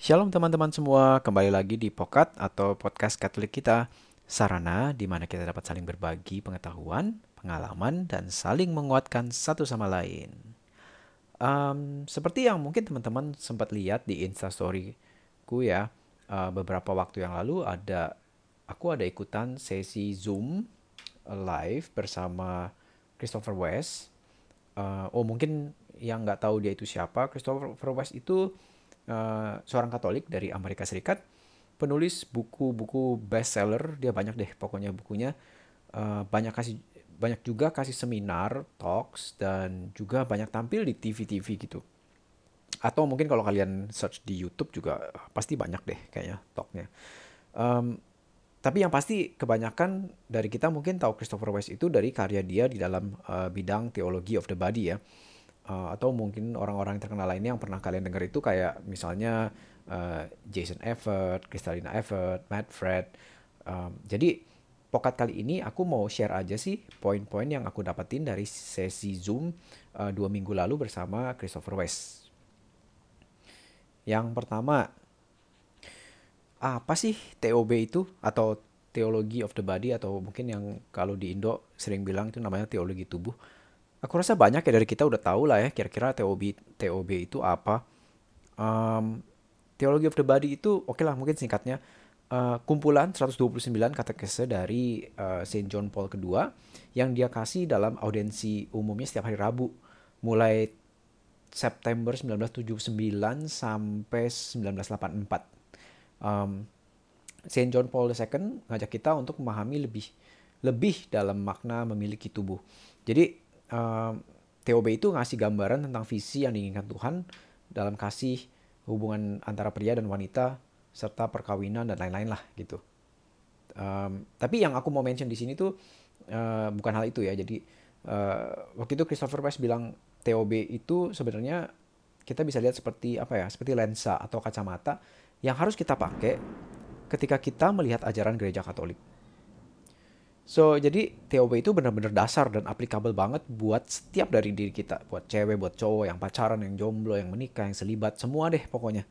Shalom teman-teman semua, kembali lagi di Pokat atau podcast Katolik kita, sarana di mana kita dapat saling berbagi pengetahuan, pengalaman, dan saling menguatkan satu sama lain. Um, seperti yang mungkin teman-teman sempat lihat di Instastory ku ya, uh, beberapa waktu yang lalu ada aku ada ikutan sesi Zoom live bersama Christopher West. Uh, oh mungkin yang nggak tahu dia itu siapa, Christopher West itu uh, seorang Katolik dari Amerika Serikat, penulis buku-buku bestseller, dia banyak deh pokoknya bukunya, uh, banyak kasih banyak juga kasih seminar, talks dan juga banyak tampil di TV-TV gitu. Atau mungkin kalau kalian search di YouTube juga pasti banyak deh kayaknya talknya. Um, tapi yang pasti kebanyakan dari kita mungkin tahu Christopher West itu dari karya dia di dalam uh, bidang teologi of the body ya uh, atau mungkin orang-orang terkenal lainnya yang pernah kalian dengar itu kayak misalnya uh, Jason Everett, Kristalina Everett, Matt Fred. Um, jadi pokat kali ini aku mau share aja sih poin-poin yang aku dapetin dari sesi Zoom uh, dua minggu lalu bersama Christopher West. Yang pertama, apa sih TOB itu atau teologi of the body atau mungkin yang kalau di Indo sering bilang itu namanya teologi tubuh. Aku rasa banyak ya dari kita udah tahu lah ya kira-kira TOB TOB itu apa. Um, Theology of the Body itu oke okay lah mungkin singkatnya uh, kumpulan 129 katekese dari uh, Saint John Paul II yang dia kasih dalam audiensi umumnya setiap hari Rabu mulai September 1979 sampai 1984. Um, Saint John Paul II ngajak kita untuk memahami lebih lebih dalam makna memiliki tubuh. Jadi TOB itu ngasih gambaran tentang visi yang diinginkan Tuhan dalam kasih hubungan antara pria dan wanita serta perkawinan dan lain-lain lah gitu. Um, tapi yang aku mau mention di sini tuh uh, bukan hal itu ya. Jadi uh, waktu itu Christopher West bilang TOB itu sebenarnya kita bisa lihat seperti apa ya? Seperti lensa atau kacamata yang harus kita pakai ketika kita melihat ajaran gereja Katolik. So, jadi TOB itu benar-benar dasar dan applicable banget buat setiap dari diri kita. Buat cewek, buat cowok, yang pacaran, yang jomblo, yang menikah, yang selibat, semua deh pokoknya.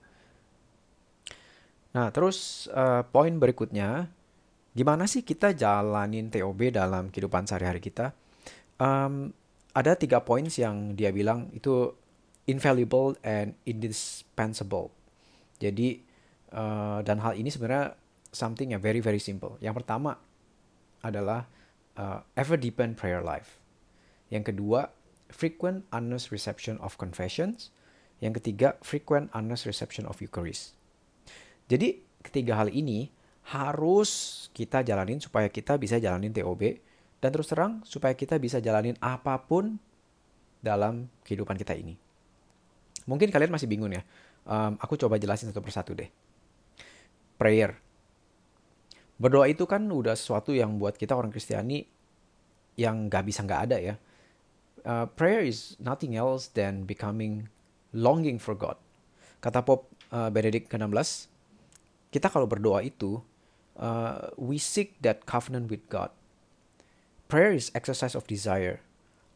Nah, terus uh, poin berikutnya, gimana sih kita jalanin TOB dalam kehidupan sehari-hari kita? Um, ada tiga poin yang dia bilang itu infallible and indispensable. Jadi, uh, dan hal ini sebenarnya something yang very very simple. Yang pertama, adalah uh, ever deepen prayer life. Yang kedua, frequent honest reception of confessions. Yang ketiga, frequent honest reception of Eucharist. Jadi ketiga hal ini harus kita jalanin supaya kita bisa jalanin TOB dan terus terang supaya kita bisa jalanin apa pun dalam kehidupan kita ini. Mungkin kalian masih bingung ya. Um, aku coba jelasin satu persatu deh. Prayer berdoa itu kan udah sesuatu yang buat kita orang Kristiani yang gak bisa gak ada ya. Uh, prayer is nothing else than becoming longing for God. Kata Pop uh, Benedict ke-16, kita kalau berdoa itu, uh, we seek that covenant with God. Prayer is exercise of desire,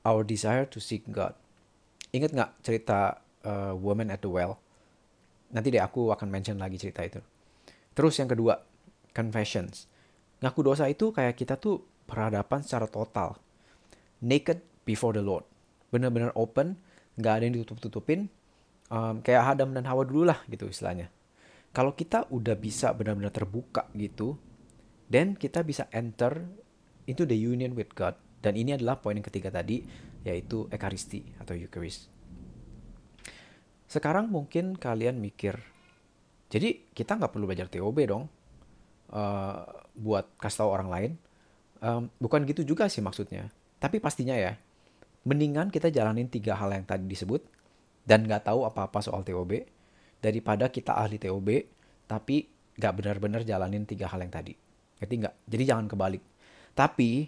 our desire to seek God. Ingat nggak cerita uh, Woman at the Well? Nanti deh aku akan mention lagi cerita itu. Terus yang kedua, confessions. Ngaku dosa itu kayak kita tuh perhadapan secara total. Naked before the Lord. Bener-bener open, nggak ada yang ditutup-tutupin. Um, kayak Adam dan Hawa dulu lah gitu istilahnya. Kalau kita udah bisa benar-benar terbuka gitu, then kita bisa enter into the union with God. Dan ini adalah poin yang ketiga tadi, yaitu Ekaristi atau Eucharist. Sekarang mungkin kalian mikir, jadi kita nggak perlu belajar TOB dong uh, buat kasih tahu orang lain. Um, bukan gitu juga sih maksudnya. Tapi pastinya ya, mendingan kita jalanin tiga hal yang tadi disebut dan nggak tahu apa-apa soal TOB daripada kita ahli TOB tapi nggak benar-benar jalanin tiga hal yang tadi. Ngerti nggak? Jadi jangan kebalik. Tapi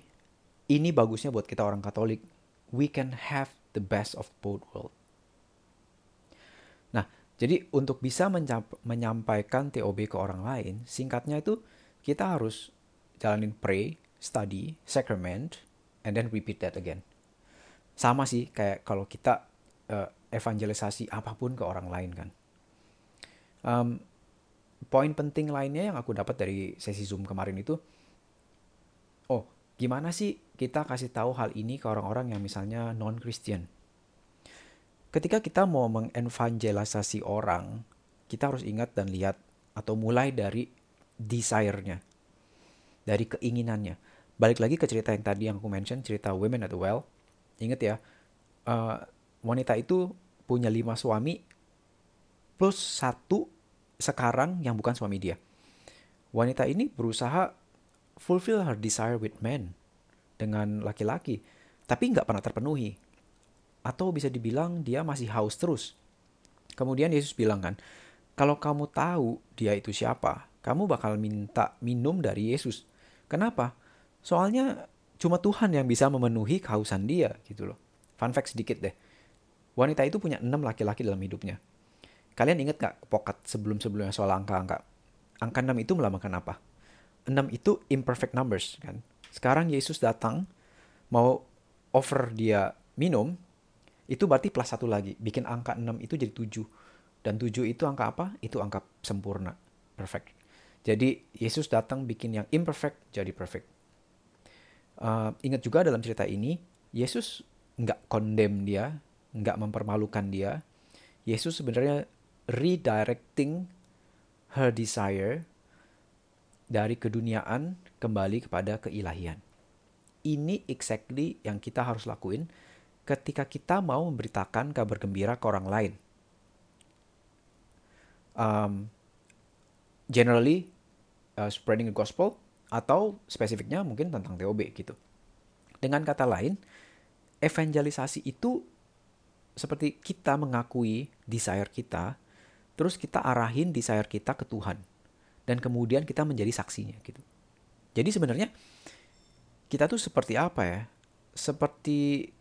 ini bagusnya buat kita orang Katolik. We can have the best of both world. Jadi untuk bisa menyampaikan TOB ke orang lain, singkatnya itu kita harus jalanin pray, study, sacrament, and then repeat that again. Sama sih kayak kalau kita uh, evangelisasi apa pun ke orang lain kan. Um, poin penting lainnya yang aku dapat dari sesi Zoom kemarin itu, oh gimana sih kita kasih tahu hal ini ke orang-orang yang misalnya non-Christian? Ketika kita mau mengevangelisasi orang, kita harus ingat dan lihat atau mulai dari desire-nya, dari keinginannya. Balik lagi ke cerita yang tadi yang aku mention, cerita Women at the Well. Ingat ya, uh, wanita itu punya lima suami plus satu sekarang yang bukan suami dia. Wanita ini berusaha fulfill her desire with men dengan laki-laki, tapi nggak pernah terpenuhi. Atau bisa dibilang dia masih haus terus. Kemudian Yesus bilang kan, kalau kamu tahu dia itu siapa, kamu bakal minta minum dari Yesus. Kenapa? Soalnya cuma Tuhan yang bisa memenuhi kehausan dia gitu loh. Fun fact sedikit deh. Wanita itu punya enam laki-laki dalam hidupnya. Kalian inget gak pokat sebelum-sebelumnya soal angka-angka? Angka 6 itu melambangkan apa? 6 itu imperfect numbers kan. Sekarang Yesus datang mau offer dia minum, itu berarti plus satu lagi. Bikin angka 6 itu jadi 7. Dan 7 itu angka apa? Itu angka sempurna. Perfect. Jadi Yesus datang bikin yang imperfect jadi perfect. Uh, ingat juga dalam cerita ini, Yesus nggak condemn dia, nggak mempermalukan dia. Yesus sebenarnya redirecting her desire dari keduniaan kembali kepada keilahian. Ini exactly yang kita harus lakuin ketika kita mau memberitakan kabar gembira ke orang lain. Um, generally, uh, spreading the gospel atau spesifiknya mungkin tentang TOB gitu. Dengan kata lain, evangelisasi itu seperti kita mengakui desire kita terus kita arahin desire kita ke Tuhan dan kemudian kita menjadi saksinya gitu. Jadi sebenarnya kita tuh seperti apa ya? Seperti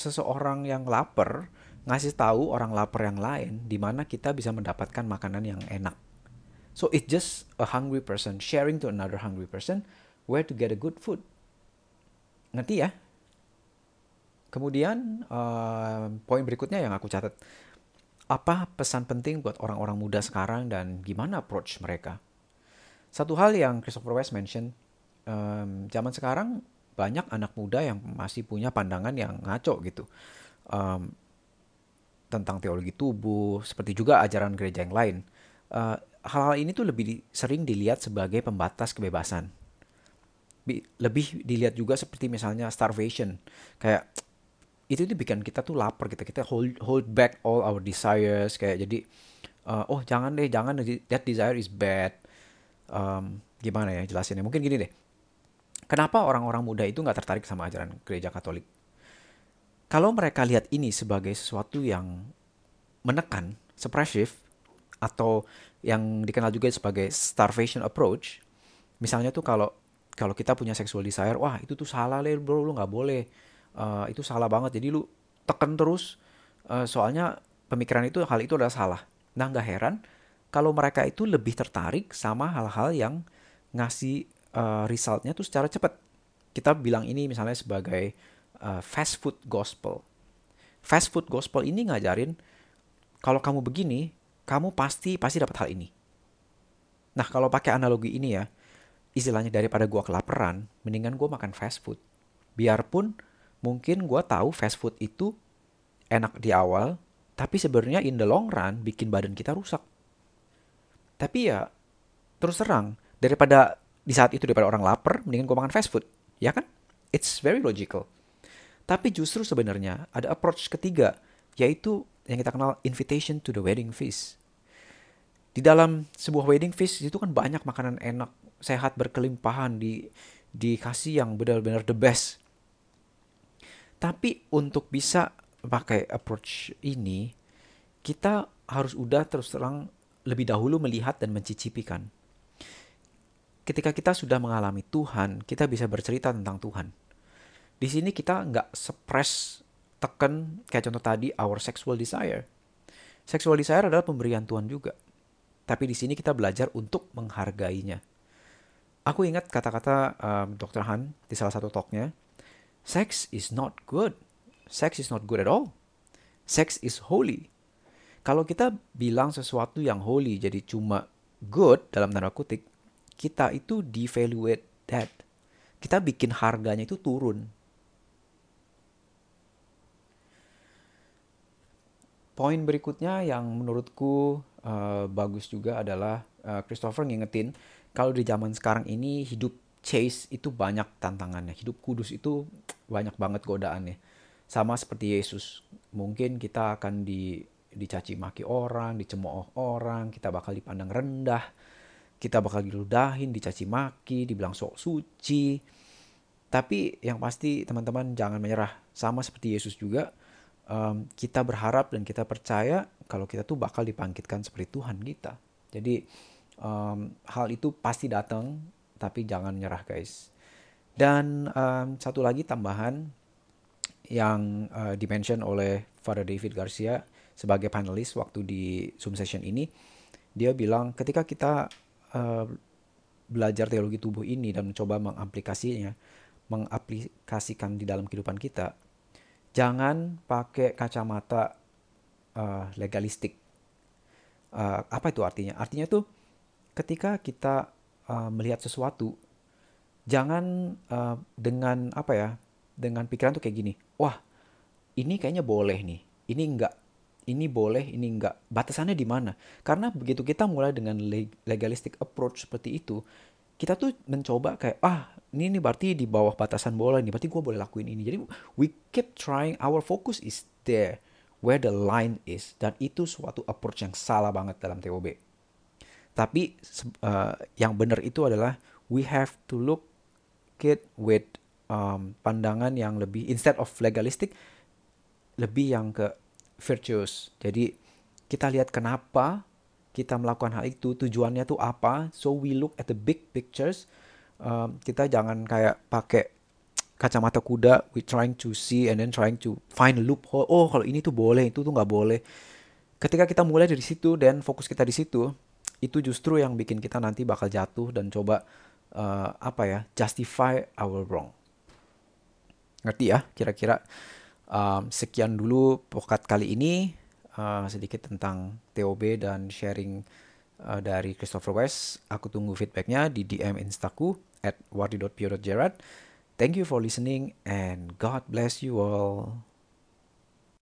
seseorang yang lapar ngasih tahu orang lapar yang lain di mana kita bisa mendapatkan makanan yang enak. So it's just a hungry person sharing to another hungry person where to get a good food. Ngerti ya? Kemudian uh, poin berikutnya yang aku catat apa pesan penting buat orang-orang muda sekarang dan gimana approach mereka? Satu hal yang Christopher West mention, um, zaman sekarang banyak anak muda yang masih punya pandangan yang ngaco gitu. Um, tentang teologi tubuh, seperti juga ajaran gereja yang lain. uh, hal-hal ini tuh lebih sering dilihat sebagai pembatas kebebasan. Bi, lebih dilihat juga seperti misalnya starvation, kayak itu itu bikin kita tuh lapar kita kita hold hold back all our desires. Kayak jadi uh, oh jangan deh jangan that desire is bad. Um, gimana ya jelasinnya? Mungkin gini deh kenapa orang-orang muda itu nggak tertarik sama ajaran gereja Katolik? Kalau mereka lihat ini sebagai sesuatu yang menekan suppressive atau yang dikenal juga sebagai starvation approach misalnya tuh kalau kalau kita punya sexual desire wah itu tuh salah le bro lu nggak boleh. Uh, itu salah banget. Jadi lu tekan terus uh, soalnya pemikiran itu hal itu adalah salah. Nah nggak heran kalau mereka itu lebih tertarik sama hal-hal yang ngasih uh, resultnya tuh secara cepat. Kita bilang ini misalnya sebagai uh, fast food gospel. Fast food gospel ini ngajarin kalau kamu begini kamu pasti pasti dapat hal ini. Nah kalau pakai analogi ini ya istilahnya daripada gua kelaparan mendingan gua makan fast food. Biarpun mungkin gue tahu fast food itu enak di awal, tapi sebenarnya in the long run bikin badan kita rusak. Tapi ya terus terang daripada di saat itu daripada orang lapar, mendingan gue makan fast food, ya kan? It's very logical. Tapi justru sebenarnya ada approach ketiga, yaitu yang kita kenal invitation to the wedding feast. Di dalam sebuah wedding feast itu kan banyak makanan enak, sehat, berkelimpahan, di dikasih yang benar-benar the best tapi untuk bisa pakai approach ini, kita harus udah terus terang lebih dahulu melihat dan mencicipikan. Ketika kita sudah mengalami Tuhan, kita bisa bercerita tentang Tuhan. Di sini kita nggak suppress, tekan, kayak contoh tadi, our sexual desire. Sexual desire adalah pemberian Tuhan juga. Tapi di sini kita belajar untuk menghargainya. Aku ingat kata-kata um, Dr. Han di salah satu talknya, Sex is not good. Sex is not good at all. Sex is holy. Kalau kita bilang sesuatu yang holy jadi cuma good dalam tanda kutip, kita itu devaluate that. Kita bikin harganya itu turun. Poin berikutnya yang menurutku uh, bagus juga adalah uh, Christopher ngingetin kalau di zaman sekarang ini hidup chase itu banyak tantangannya. Hidup kudus itu banyak banget godaannya. Sama seperti Yesus. Mungkin kita akan di dicaci maki orang, dicemooh orang, kita bakal dipandang rendah, kita bakal diludahin, dicaci maki, dibilang sok suci. Tapi yang pasti teman-teman jangan menyerah. Sama seperti Yesus juga, um, kita berharap dan kita percaya kalau kita tuh bakal dibangkitkan seperti Tuhan kita. Jadi um, hal itu pasti datang, tapi jangan menyerah guys. Dan um, satu lagi tambahan yang uh, dimention oleh Father David Garcia sebagai panelis waktu di Zoom session ini, dia bilang ketika kita uh, belajar teologi tubuh ini dan mencoba mengaplikasinya, mengaplikasikan di dalam kehidupan kita, jangan pakai kacamata uh, legalistik. Uh, apa itu artinya? Artinya tuh ketika kita uh, melihat sesuatu, jangan uh, dengan apa ya? Dengan pikiran tuh kayak gini, wah ini kayaknya boleh nih, ini enggak ini boleh, ini enggak. Batasannya di mana? Karena begitu kita mulai dengan legalistic approach seperti itu, kita tuh mencoba kayak, ah ini, ini berarti di bawah batasan boleh ini, berarti gue boleh lakuin ini. Jadi we keep trying, our focus is there, where the line is. Dan itu suatu approach yang salah banget dalam TOB. Tapi uh, yang benar itu adalah we have to look it with um, pandangan yang lebih instead of legalistic lebih yang ke virtuous. Jadi kita lihat kenapa kita melakukan hal itu, tujuannya tuh apa. So we look at the big pictures. Um, kita jangan kayak pakai kacamata kuda, we trying to see and then trying to find a loophole. Oh kalau ini tuh boleh, itu tuh nggak boleh. Ketika kita mulai dari situ dan fokus kita di situ, itu justru yang bikin kita nanti bakal jatuh dan coba uh, apa ya justify our wrong. Ngerti ya kira-kira Um, sekian dulu pokat kali ini uh, sedikit tentang TOB dan sharing uh, dari Christopher West. Aku tunggu feedbacknya di DM instaku at wardi.pio.gerard. Thank you for listening and God bless you all.